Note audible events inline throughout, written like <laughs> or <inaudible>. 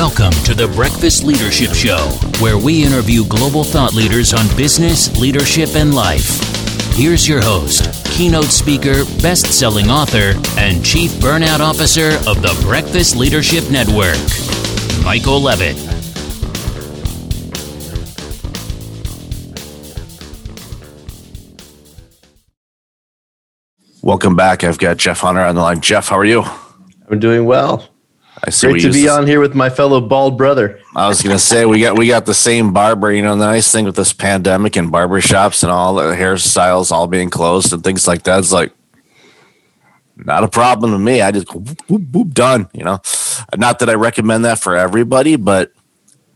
Welcome to the Breakfast Leadership Show, where we interview global thought leaders on business, leadership, and life. Here's your host, keynote speaker, best selling author, and chief burnout officer of the Breakfast Leadership Network, Michael Levitt. Welcome back. I've got Jeff Hunter on the line. Jeff, how are you? I'm doing well. I see Great to be on here with my fellow bald brother. I was gonna say we got we got the same barber. You know, the nice thing with this pandemic and barber shops and all the hairstyles all being closed and things like that. It's like not a problem to me. I just whoop, whoop, whoop, done. You know, not that I recommend that for everybody, but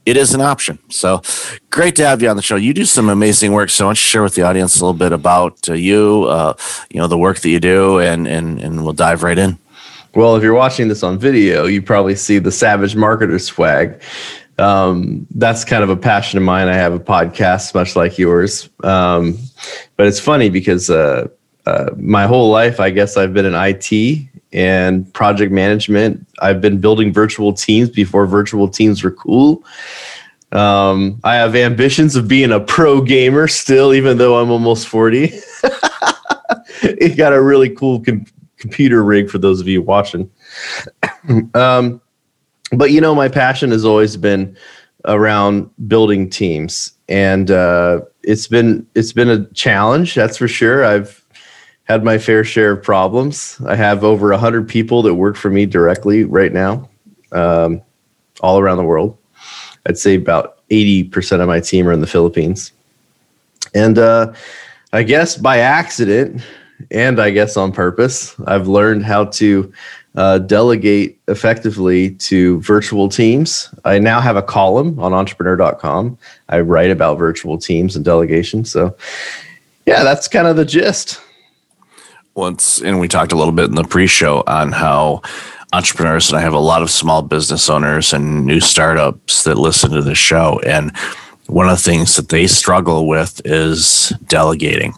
it is an option. So great to have you on the show. You do some amazing work. So I want to share with the audience a little bit about uh, you, uh, you know, the work that you do, and and and we'll dive right in. Well, if you're watching this on video, you probably see the Savage Marketer swag. Um, that's kind of a passion of mine. I have a podcast, much like yours. Um, but it's funny because uh, uh, my whole life, I guess I've been in IT and project management. I've been building virtual teams before virtual teams were cool. Um, I have ambitions of being a pro gamer still, even though I'm almost 40. <laughs> it got a really cool com- computer rig for those of you watching. um, but you know, my passion has always been around building teams, and uh, it's been it's been a challenge, that's for sure. I've had my fair share of problems. I have over hundred people that work for me directly right now, um, all around the world. I'd say about eighty percent of my team are in the Philippines, and uh, I guess by accident and I guess on purpose, I've learned how to uh, delegate effectively to virtual teams. I now have a column on entrepreneur.com. I write about virtual teams and delegation. So, yeah, that's kind of the gist. once and we talked a little bit in the pre-show on how entrepreneurs and I have a lot of small business owners and new startups that listen to the show and one of the things that they struggle with is delegating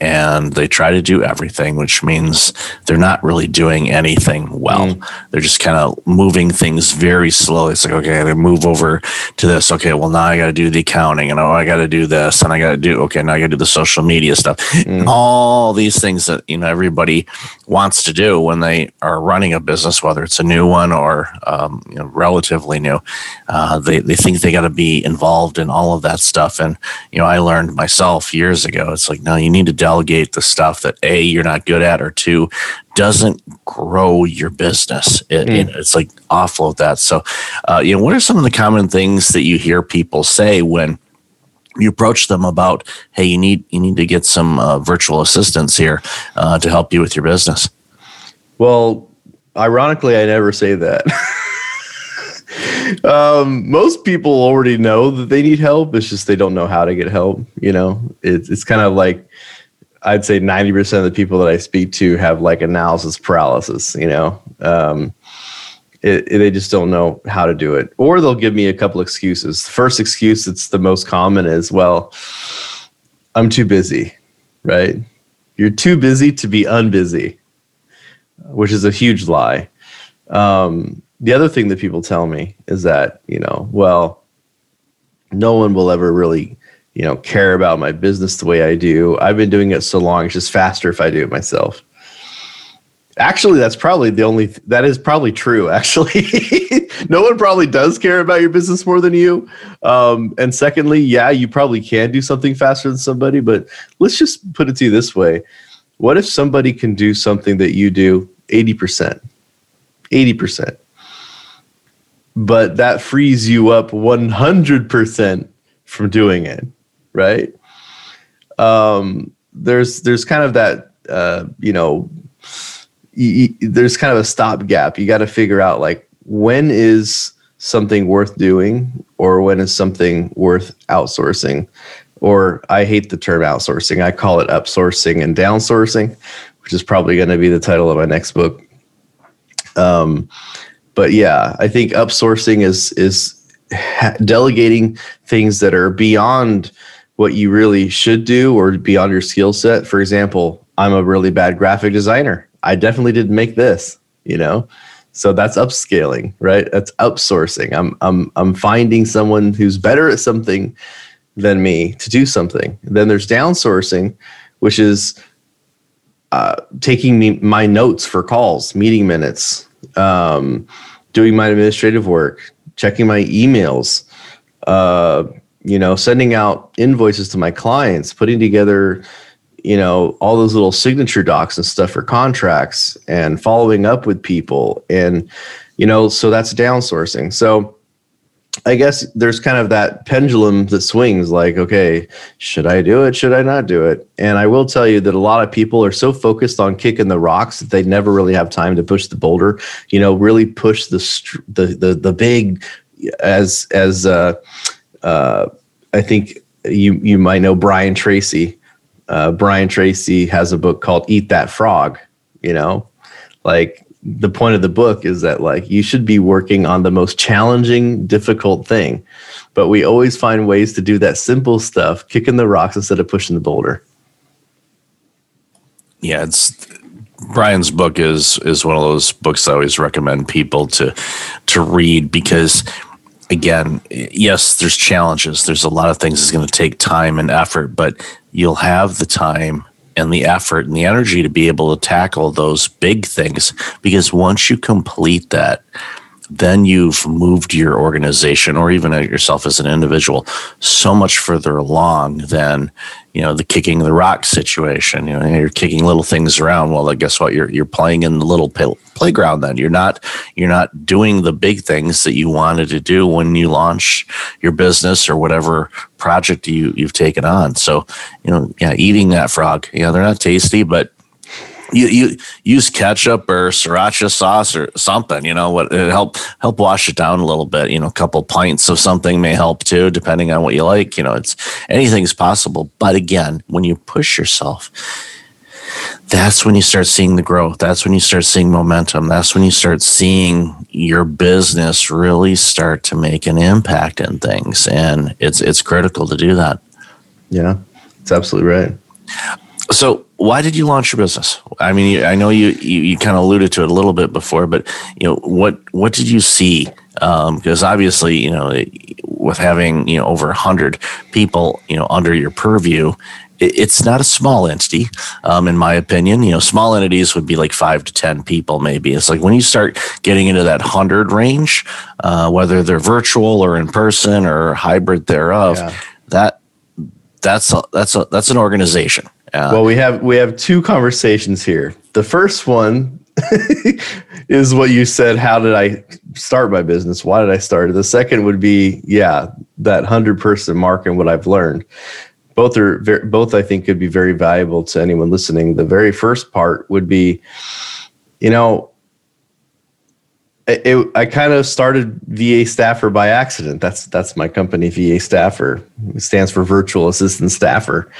and they try to do everything which means they're not really doing anything well. They're just kind of moving things very slowly. It's like okay gotta move over to this. Okay well now i gotta do the accounting and oh i gotta do this and i gotta do okay now i gotta do the social media stuff. All these things that you know everybody wants to do when they are running a business whether it's a new one or um, you know relatively new uh, they, they think they got to be involved in all of that stuff. And you know i learned myself years ago it's like no you need to delegate the stuff that a you're not good at or two doesn't grow your business it, it- it's like offload that so uh, you know what are some of the common things that you hear people say when you approach them about hey you need you need to get some uh, virtual assistants here uh, to help you with your business Well, ironically, I never say that. <laughs> um, most people already know that they need help. It's just they don't know how to get help. You know, it's it's kind of like I'd say ninety percent of the people that I speak to have like analysis paralysis. You know, um, it, it- they just don't know how to do it, or they'll give me a couple excuses. The first excuse that's the most common is, "Well, I'm too busy." Right? You're too busy to be unbusy which is a huge lie. Um, the other thing that people tell me is that, you know, well, no one will ever really, you know, care about my business the way I do. I've been doing it so long, it's just faster if I do it myself. Actually, that's probably the only, that is probably true, <laughs> actually. no one probably does care about your business more than you. Um, and secondly, yeah, you probably can do something faster than somebody, but let's just put it to you this way what if somebody can do something that you do 80%? 80%. But that frees you up 100% from doing it, right? Um, there's there's kind of that uh, you know y- y- there's kind of a stopgap. You got to figure out like when is something worth doing or when is something worth outsourcing or I hate the term outsourcing. I call it upsourcing and downsourcing, which is probably going to be the title of my next book. Um, but yeah, I think upsourcing is is delegating things that are beyond what you really should do or beyond your skill set. For example, I'm a really bad graphic designer. I definitely didn't make this, you know. So that's upscaling, right? That's outsourcing. I'm I'm I'm finding someone who's better at something than me to do something. Then there's downsourcing, which is uh, taking me my notes for calls, meeting minutes, um, doing my administrative work, checking my emails, uh, you know, sending out invoices to my clients, putting together, you know, all those little signature docs and stuff for contracts and following up with people. And, you know, so that's downsourcing. So I guess there's kind of that pendulum that swings like, okay, should I do it? Should I not do it? And I will tell you that a lot of people are so focused on kicking the rocks that they never really have time to push the boulder, you know, really push the, the, the, the big, as, as, uh, uh, I think you, you might know Brian Tracy. Uh, Brian Tracy has a book called Eat That Frog, you know, like the point of the book is that like you should be working on the most challenging difficult thing. But we always find ways to do that simple stuff kicking the rocks instead of pushing the boulder. Yeah it's brian's book is is one of those books i always recommend people to to read because again yes there's challenges. There's a lot of things that's going to take time and effort but you'll have the time and the effort and the energy to be able to tackle those big things because once you complete that then you've moved your organization or even uh, yourself as an individual so much further along than you know the kicking the rock situation. You know you're kicking little things around. Well guess what? You're you're playing in the little playground then. You're not you're not doing the big things that you wanted to do when you launch your business or whatever project you you've taken on. So you know yeah eating that frog you know they're not tasty but you, you use ketchup or sriracha sauce or something, you know, what help help wash it down a little bit. You know, a couple pints of something may help too, depending on what you like. You know, it's anything's possible. But again, when you push yourself, that's when you start seeing the growth. That's when you start seeing momentum. That's when you start seeing your business really start to make an impact in things. And it's it's critical to do that. Yeah, it's absolutely right. So why did you launch your business? I mean, I know you, you, you kind of alluded to it a little bit before, but you know, what, what did you see? Um, because obviously, you know, with having, you know, over a hundred people, you know, under your purview, it's not a small entity, um, in my opinion. You know, small entities would be like five to ten people, maybe. It's like when you start getting into that hundred range, uh, whether they're virtual or in person or hybrid thereof, yeah. that that's a, that's a, that's an organization. Uh, well, we have we have two conversations here. The first one <laughs> is what you said. How did I start my business? Why did I start? it? The second would be, yeah, that hundred person mark and what I've learned. Both are very, both. I think could be very valuable to anyone listening. The very first part would be, you know, it, I kind of started VA Staffer by accident. That's that's my company, VA Staffer. It stands for Virtual Assistant Staffer.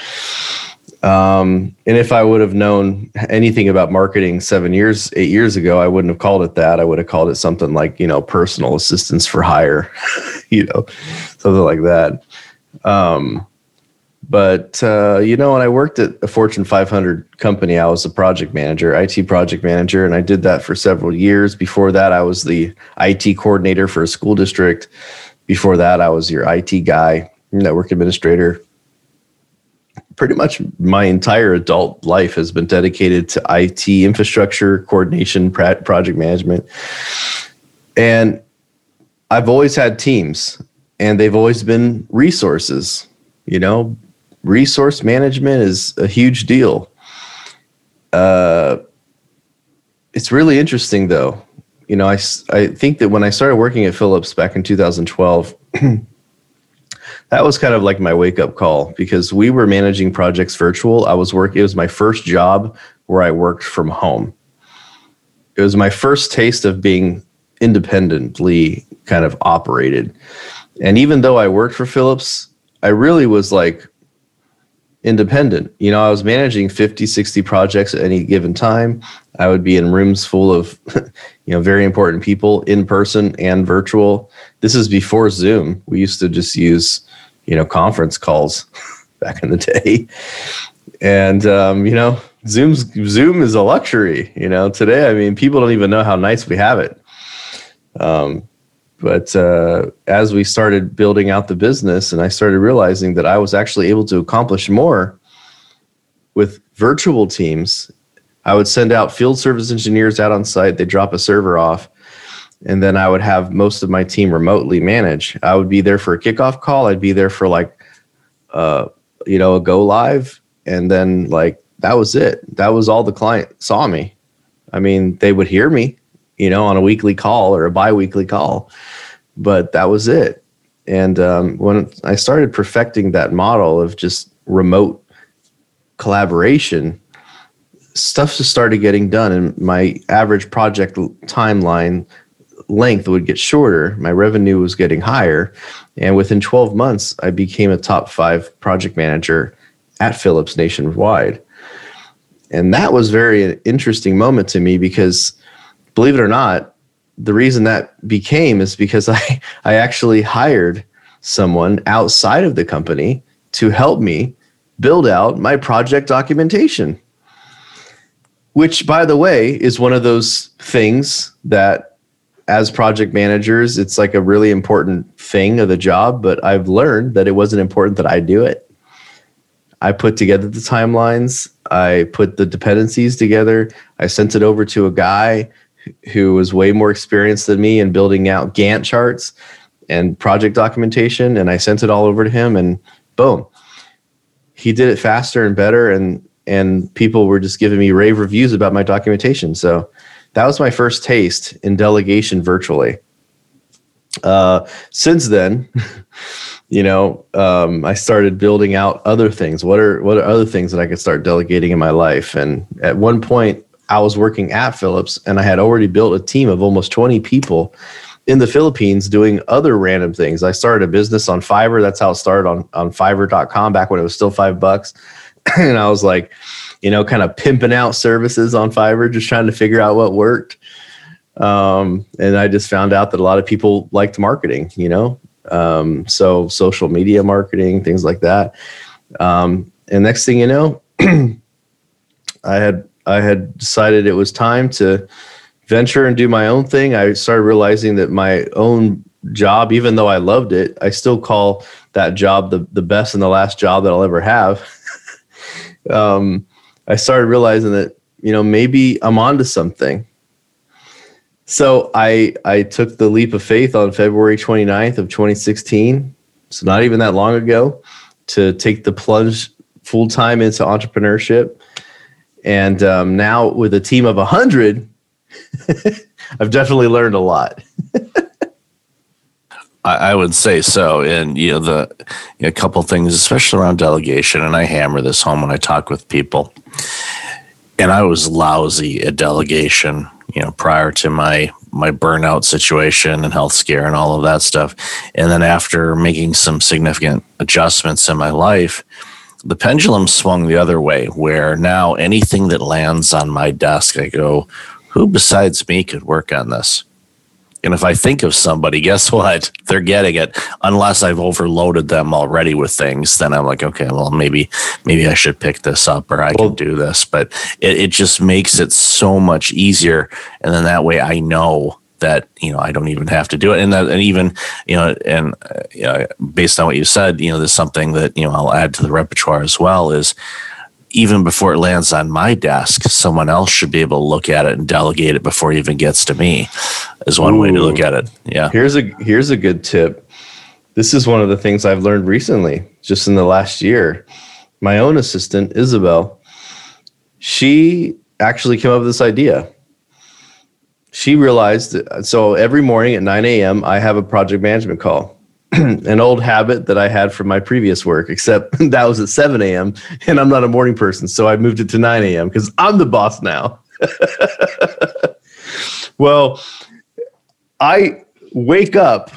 Um, and if I would have known anything about marketing seven years, eight years ago, I wouldn't have called it that. I would have called it something like, you know, personal assistance for hire, <laughs> you know, something like that. Um, but, uh, you know, when I worked at a Fortune 500 company, I was a project manager, IT project manager, and I did that for several years. Before that, I was the IT coordinator for a school district. Before that, I was your IT guy, network administrator pretty much my entire adult life has been dedicated to IT infrastructure coordination, project management. And I've always had teams and they've always been resources. You know, resource management is a huge deal. Uh, it's really interesting though. You know, I, I think that when I started working at Philips back in 2012, <clears throat> that was kind of like my wake up call because we were managing projects virtual. I was working, it was my first job where I worked from home. It was my first taste of being independently kind of operated. And even though I worked for Philips, I really was like independent. You know, I was managing 50, 60 projects at any given time. I would be in rooms full of, <laughs> you know, very important people in person and virtual. This is before Zoom. We used to just use you know conference calls <laughs> back in the day. And um, you know zoom's zoom is a luxury you know today i mean people don't even know how nice we have it. Um, but uh, as we started building out the business, and I started realizing that I was actually able to accomplish more with virtual teams, I would send out field service engineers out on site. They drop a server off, and then I would have most of my team remotely manage. I would be there for a kickoff call. I'd be there for like, uh, you know, a go live, and then like that was it. That was all the client saw me. I mean, they would hear me, you know, on a weekly call or a biweekly call, but that was it. And um, when I started perfecting that model of just remote collaboration, stuff just started getting done, and my average project timeline length would get shorter. My revenue was getting higher, and within 12 months, I became a top five project manager at Philips nationwide. And that was very interesting moment to me because believe it or not, the reason that became is because <laughs> I, I actually hired someone outside of the company to help me build out my project documentation. Which, by the way, is one of those things that as project managers, it's like a really important thing of the job, but I've learned that it wasn't important that I do it. I put together the timelines, I put the dependencies together, I sent it over to a guy who was way more experienced than me in building out Gantt charts and project documentation. And I sent it all over to him, and boom, he did it faster and better. And and people were just giving me rave reviews about my documentation. So that was my first taste in delegation virtually. Uh, since then, <laughs> you know, um, I started building out other things. What are what are other things that I could start delegating in my life? And at one point, I was working at Philips, and I had already built a team of almost 20 people in the Philippines doing other random things. I started a business on Fiverr. That's how it started on, on fiverr.com back when it was still five bucks. <clears throat> and I was like, you know, kind of pimping out services on Fiverr, just trying to figure out what worked. Um, and I just found out that a lot of people liked marketing, you know, um, so social media marketing, things like that. Um, and next thing you know, <clears throat> I had I had decided it was time to venture and do my own thing. I started realizing that my own job, even though I loved it, I still call that job the, the best and the last job that I'll ever have. <laughs> um, I started realizing that, you know, maybe I'm onto something. So I I took the leap of faith on February 29th of 2016. So not even that long ago to take the plunge full time into entrepreneurship and um, now with a team of 100, <laughs> I've definitely learned a lot. <laughs> I, would say so. And, you know, the you know, a couple things, especially around delegation, and I hammer this home when I talk with people. And I was lousy at delegation, you know, prior to my my burnout situation and health scare and all of that stuff. And then after making some significant adjustments in my life, the pendulum swung the other way, where now anything that lands on my desk, I go, who besides me could work on this? And if I think of somebody, guess <laughs> what? They're getting it. Unless I've overloaded them already with things, then I'm like, okay, well, maybe, maybe I should pick this up or I well, can do this. But it, it just makes it so much easier. And then that way I know that you know I don't even have to do it, and that and even you know and uh, based on what you said, you know, there's something that you know I'll add to the repertoire as well is even before it lands on my desk, someone else should be able to look at it and delegate it before it even gets to me. Is one Ooh. way to look at it. Yeah. Here's a here's a good tip. This is one of the things I've learned recently, just in the last year. My own assistant, Isabel, she actually came up with this idea she realized that, so every morning at 9 a.m i have a project management call <clears throat> an old habit that i had from my previous work except <laughs> that was at 7 a.m and i'm not a morning person so i moved it to 9 a.m because i'm the boss now <laughs> well i wake up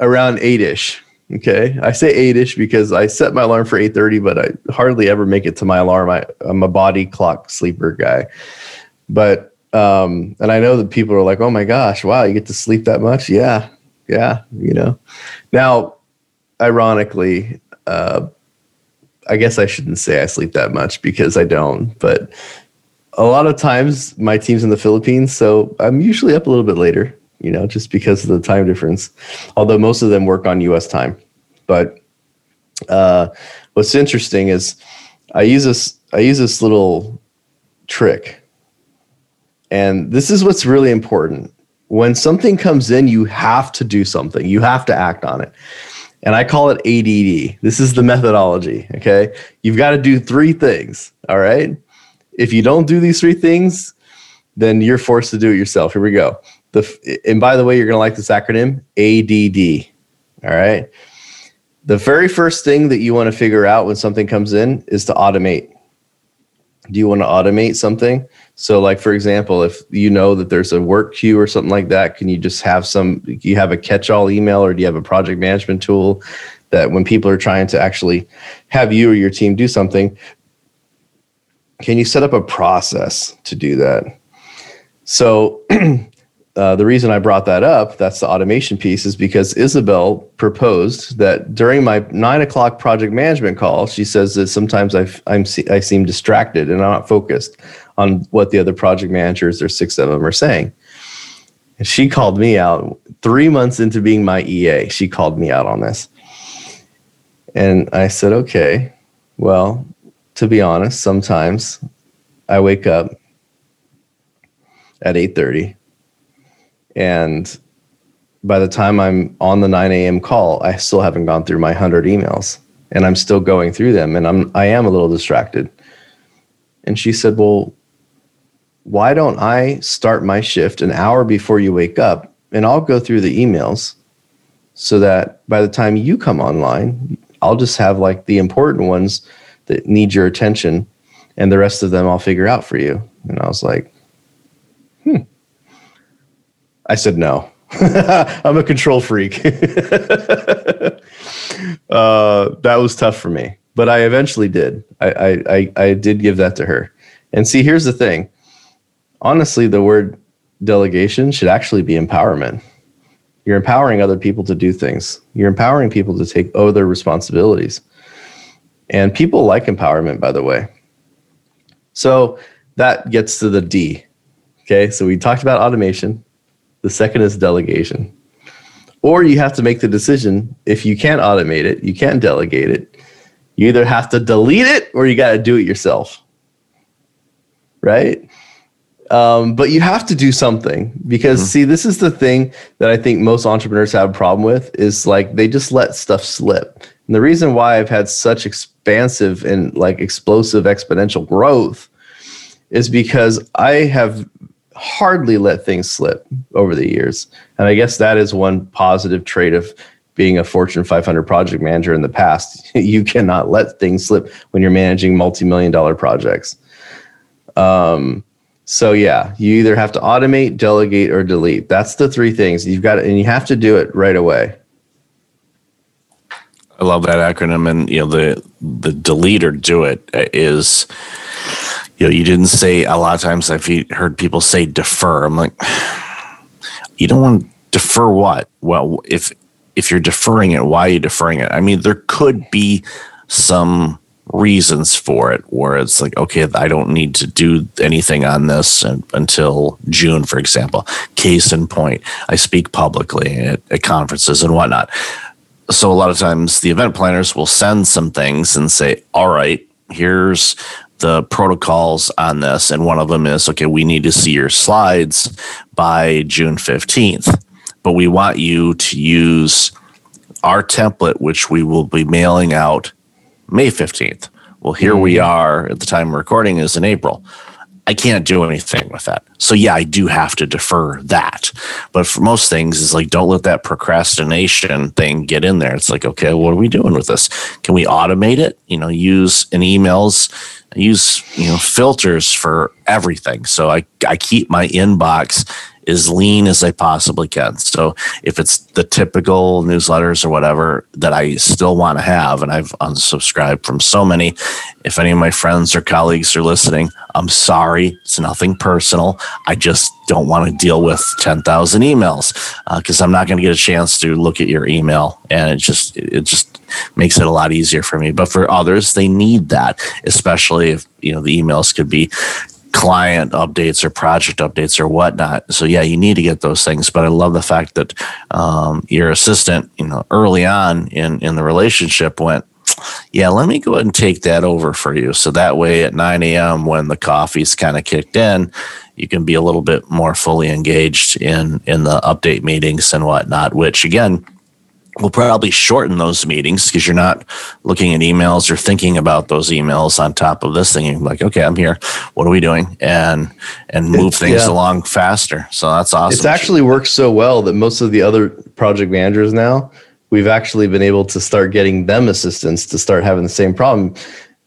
around 8ish okay i say 8ish because i set my alarm for 8.30 but i hardly ever make it to my alarm I, i'm a body clock sleeper guy but um, and I know that people are like, oh my gosh, wow, you get to sleep that much? Yeah. Yeah. You know, now, ironically, uh, I guess I shouldn't say I sleep that much because I don't, but a lot of times my team's in the Philippines, so I'm usually up a little bit later. you know, just because of the time difference. Although most of them work on US time. But uh, what's interesting is I use this I use this little trick. And this is what's really important. When something comes in, you have to do something. You have to act on it. And I call it ADD. This is the methodology, okay? You've got to do three things, all right? If you don't do these three things, then you're forced to do it yourself. Here we go. The and by the way, you're going to like this acronym ADD. All right. The very first thing that you want to figure out when something comes in is to automate. Do you want to automate something? So, like for example, if you know that there's a work queue or something like that, can you just have some? You have a catch-all email, or do you have a project management tool that when people are trying to actually have you or your team do something, can you set up a process to do that? So <clears throat> uh, the reason I brought that up, that's the automation piece, is because Isabel proposed that during my nine o'clock project management call, she says that sometimes i am I seem distracted and I'm not focused on what the other project managers, there's six of them, are saying. And she called me out three months into being my EA. She called me out on this. And I said, okay, well, to be honest, sometimes I wake up at 8.30 and by the time i'm on the 9 a.m call i still haven't gone through my 100 emails and i'm still going through them and i'm i am a little distracted and she said well why don't i start my shift an hour before you wake up and i'll go through the emails so that by the time you come online i'll just have like the important ones that need your attention and the rest of them i'll figure out for you and i was like hmm. I said no. <laughs> I'm a control freak. <laughs> uh, that was tough for me, but I eventually did. I, I, I, I did give that to her. And see, here's the thing. Honestly, the word delegation should actually be empowerment. You're empowering other people to do things. You're empowering people to take other responsibilities. And people like empowerment, by the way. So that gets to the D. Okay, so we talked about automation. The second is delegation. Or you have to make the decision if you can't automate it, you can't delegate it. You either have to delete it or you got to do it yourself. Right? Um, but you have to do something because mm-hmm. see this is the thing that i think most entrepreneurs have a problem with is like they just let stuff slip and the reason why i've had such expansive and like explosive exponential growth is because i have hardly let things slip over the years. And I guess that is one positive trait of being a Fortune 500 project manager in the past. <laughs> you cannot let things slip when you're managing multi-million dollar projects. Um, so yeah, you either have to automate, delegate, or delete. That's the three things you've got, and you have to do it right away. I love that acronym, and you know the the delete or do it is you know, you didn't say a lot of times I've heard people say defer. I'm like, <sighs> you don't want to defer what? Well, if if you're deferring it, why are you deferring it? I mean, there could be some reasons for it where it's like, okay, I don't need to do anything on this until June, for example. Case in point, I speak publicly at, at conferences and whatnot. So a lot of times the event planners will send some things and say, all right, here's the protocols on this, and one of them is okay, we need to see your slides by June 15th, but we want you to use our template, which we will be mailing out May 15th. Well, here we mm. are at the time of recording is in April. I can't do anything with that. So yeah, I do have to defer that. But for most things, it's like don't let that procrastination thing get in there. It's like, okay, what are we doing with this? Can we automate it? You know, use in emails, use you know filters for everything. So I I keep my inbox as lean as I possibly can. So if it's the typical newsletters or whatever that I still want to have, and I've unsubscribed from so many, if any of my friends or colleagues are listening, I'm sorry. It's nothing personal. I just don't want to deal with 10,000 emails because uh, I'm not going to get a chance to look at your email. And it just, it just makes it a lot easier for me. But for others, they need that, especially if, you know, the emails could be client updates or project updates or whatnot. So yeah, you need to get those things. But I love the fact that um, your assistant, you know, early on in in the relationship went, yeah, let me go ahead and take that over for you. So that way at 9 a.m. when the coffee's kind of kicked in, you can be a little bit more fully engaged in in the update meetings and whatnot, which again we'll probably shorten those meetings because you're not looking at emails or thinking about those emails on top of this thing. You're like, okay, I'm here. What are we doing? And and move it's, things yeah. along faster. So that's awesome. It's actually worked so well that most of the other project managers now, we've actually been able to start getting them assistance to start having the same problem.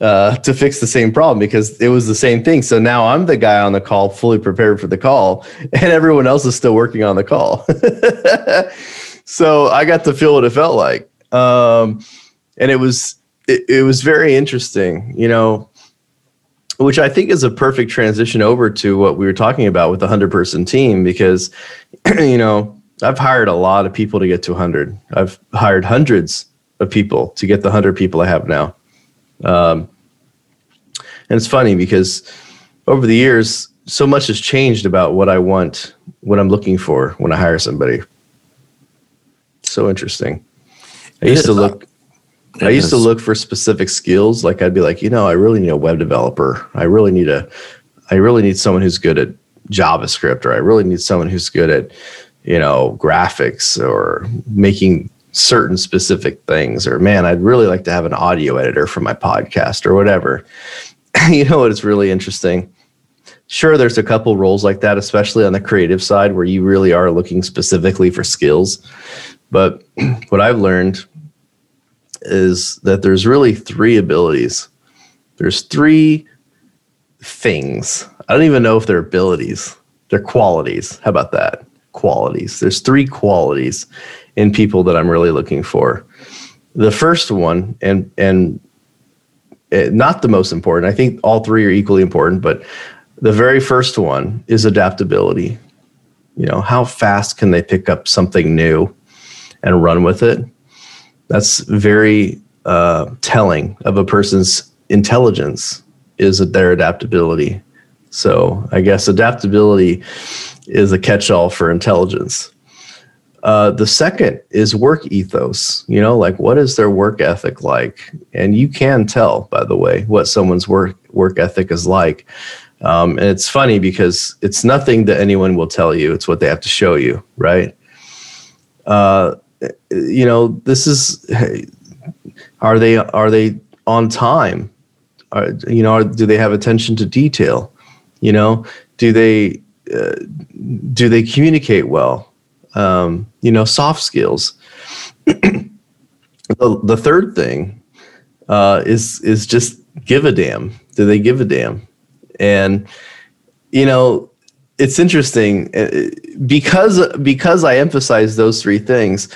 Uh, to fix the same problem because it was the same thing. So now I'm the guy on the call, fully prepared for the call, and everyone else is still working on the call. <laughs> so I got to feel what it felt like, um, and it was it, it was very interesting, you know, which I think is a perfect transition over to what we were talking about with the hundred person team because, <clears throat> you know, I've hired a lot of people to get to 100. I've hired hundreds of people to get the 100 people I have now. Um, and it's funny because over the years, so much has changed about what I want, what I'm looking for when I hire somebody so interesting. I used to look. I used to look for specific skills. Like I'd be like, you know, I really need a web developer. I really need a, I really need someone who's good at JavaScript, or I really need someone who's good at, you know, graphics or making certain specific things. Or man, I'd really like to have an audio editor for my podcast or whatever. <laughs> you know what? It's really interesting. Sure, there's a couple roles like that, especially on the creative side, where you really are looking specifically for skills. But <clears throat> what I've learned is that there's really three abilities. There's three things. I don't even know if they're abilities. They're qualities. How about that? Qualities. There's three qualities in people that I'm really looking for. The first one, and and eh, not the most important. I think all three are equally important, but the very first one is adaptability. You know, how fast can they pick up something new? And run with it, that's very uh, telling of a person's intelligence is their adaptability. So I guess adaptability is a catch-all for intelligence. Uh, the second is work ethos. You know, like what is their work ethic like? And you can tell, by the way, what someone's work work ethic is like. Um, and it's funny because it's nothing that anyone will tell you; it's what they have to show you, right? Uh, you know, this is are they are they on time? Are, you know, are, do they have attention to detail? You know, do they uh, do they communicate well? Um, you know, soft skills. <clears throat> the, the third thing uh, is is just give a damn. Do they give a damn? And you know, it's interesting uh, because because I emphasize those three things.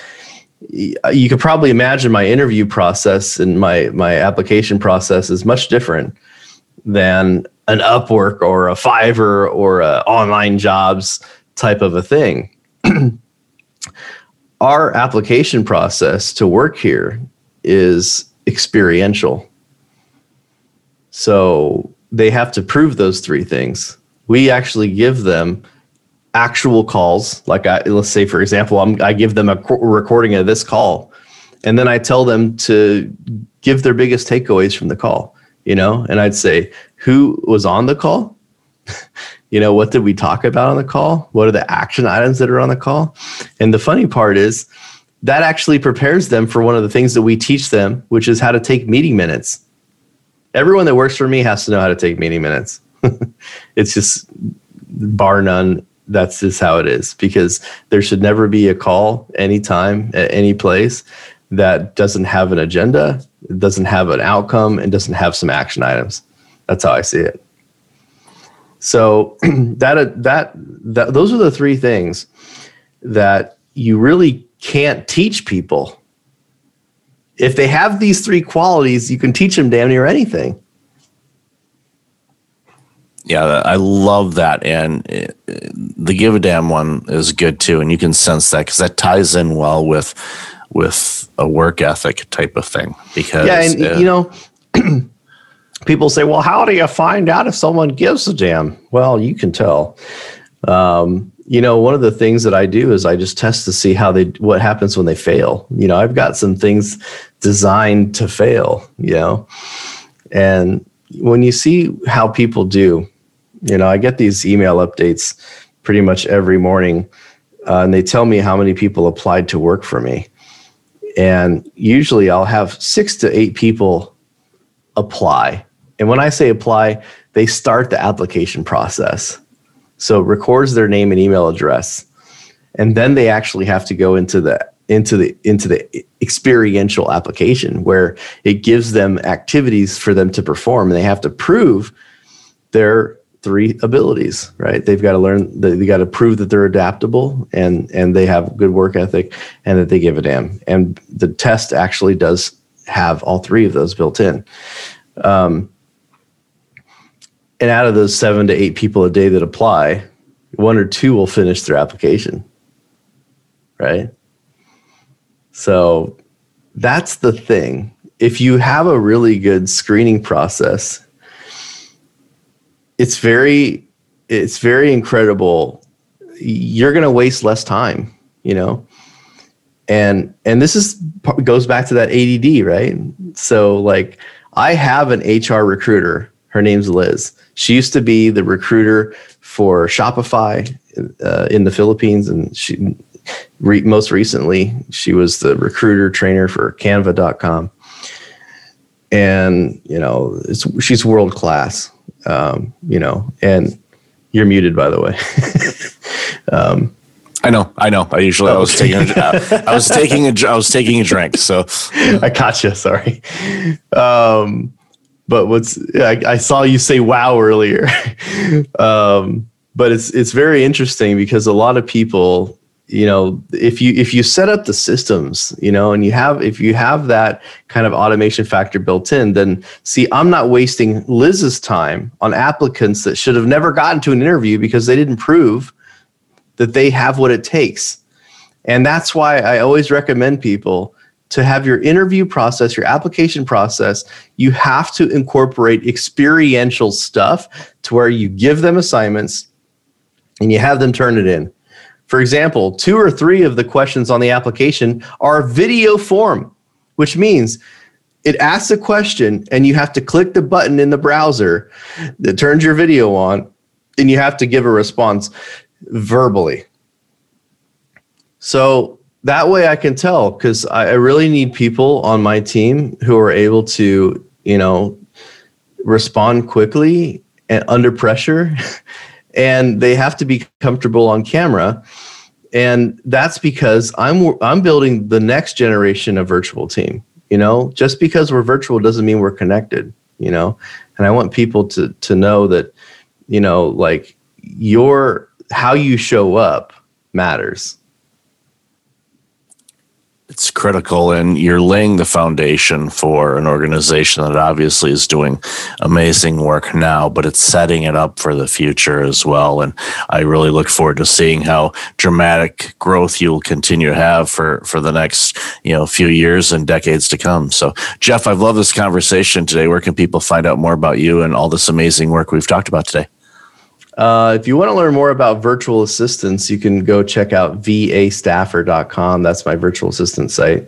You could probably imagine my interview process and my my application process is much different than an Upwork or a Fiverr or a online jobs type of a thing. <clears throat> Our application process to work here is experiential. So they have to prove those three things we actually give them actual calls. Like I, let's say, for example, I'm, I give them a recording of this call, and then I tell them to give their biggest takeaways from the call. You know, and I'd say, who was on the call? <laughs> you know, what did we talk about on the call? What are the action items that are on the call? And the funny part is that actually prepares them for one of the things that we teach them, which is how to take meeting minutes. Everyone that works for me has to know how to take meeting minutes. <laughs> it's just bar none. That's just how it is because there should never be a call anytime at any place that doesn't have an agenda, doesn't have an outcome, and doesn't have some action items. That's how I see it. So <clears throat> that uh, that that those are the three things that you really can't teach people. If they have these three qualities, you can teach them damn near anything yeah, I love that, and it, the give a damn one is good too, and you can sense that because that ties in well with with a work ethic type of thing. Because yeah, and uh, you know, <clears throat> people say, well, how do you find out if someone gives a damn? Well, you can tell. Um, you know, one of the things that I do is I just test to see how they what happens when they fail. You know, I've got some things designed to fail, you know. And when you see how people do, you know, I get these email updates pretty much every morning, uh, and they tell me how many people applied to work for me. And usually I'll have six to eight people apply. And when I say apply, they start the application process. So it records their name and email address. And then they actually have to go into the into the into the experiential application where it gives them activities for them to perform and they have to prove their three abilities right? They've got to learn they got to prove that they're adaptable and and they have good work ethic and that they give a damn. And the test actually does have all three of those built in. Um, and out of those seven to eight people a day that apply one or two will finish their application right? So that's the thing. If you have a really good screening process, it's very it's very incredible. You're going to waste less time, you know. And and this is goes back to that ADD, right? So like I have an HR recruiter. Her name's Liz. She used to be the recruiter for Shopify uh, in the Philippines, and she re- most recently, she was the recruiter trainer for Canva.com, and you know, she's world class. Um, you know, and you're muted, by the way. <laughs> um, I know, I know. I usually oh, I was okay. taking a, I was <laughs> taking a I was taking a drink, so I caught you. Sorry. Um, but what's I, I, saw you say wow earlier. <laughs> um, but it's it's very interesting because a lot of people you know if you if you set up the systems you know and you have if you have that kind of automation factor built in then see i'm not wasting liz's time on applicants that should have never gotten to an interview because they didn't prove that they have what it takes. And that's why i always recommend people to have your interview process your application process. You have to incorporate experiential stuff to where you give them assignments and you have them turn it in for example, two or three of the questions on the application are video form, which means it asks a question and you have to click the button in the browser that turns your video on and you have to give a response verbally. So that way I can tell because I, really need people on my team who are able to, you know, respond quickly and under pressure <laughs> and they have to be comfortable on camera. And that's because i'm i'm building the next generation of virtual team you know? Just because we're virtual doesn't mean we're connected you know? And i want people to to know that you know like your how you show up matters it's critical and you're laying the foundation for an organization that obviously is doing amazing work now but it's setting it up for the future as well and i really look forward to seeing how dramatic growth you'll continue to have for for the next you know few years and decades to come. So jeff i've loved this conversation today. Where can people find out more about you and all this amazing work we've talked about today uh, if you want to learn more about virtual assistants, you can go check out vastaffer.com. That's my virtual assistant site.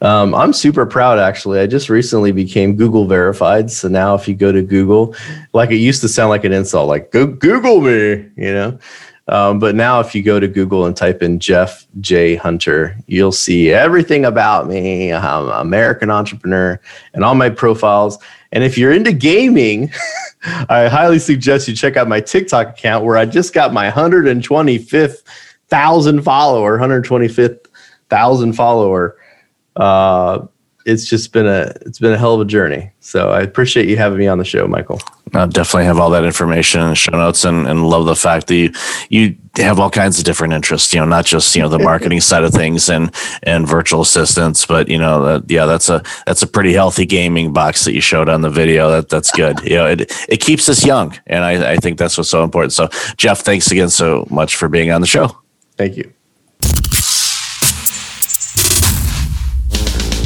Um, I'm super proud, actually. I just recently became Google verified. So now, if you go to Google, like it used to sound like an insult, like Google me, you know. Um, but now, if you go to Google and type in Jeff J. Hunter, you'll see everything about me. I'm an American entrepreneur and all my profiles. And if you're into gaming, <laughs> I highly suggest you check out my TikTok account where I just got my 125th thousand follower, 125th thousand follower. Uh, it's just been a it's been a hell of a journey. So I appreciate you having me on the show, Michael. I definitely have all that information in the show notes and, and love the fact that you you have all kinds of different interests, you know, not just, you know, the <laughs> marketing side of things and and virtual assistants, but you know, that yeah, that's a that's a pretty healthy gaming box that you showed on the video. That that's good. You know, it it keeps us young. And I, I think that's what's so important. So Jeff, thanks again so much for being on the show. Thank you.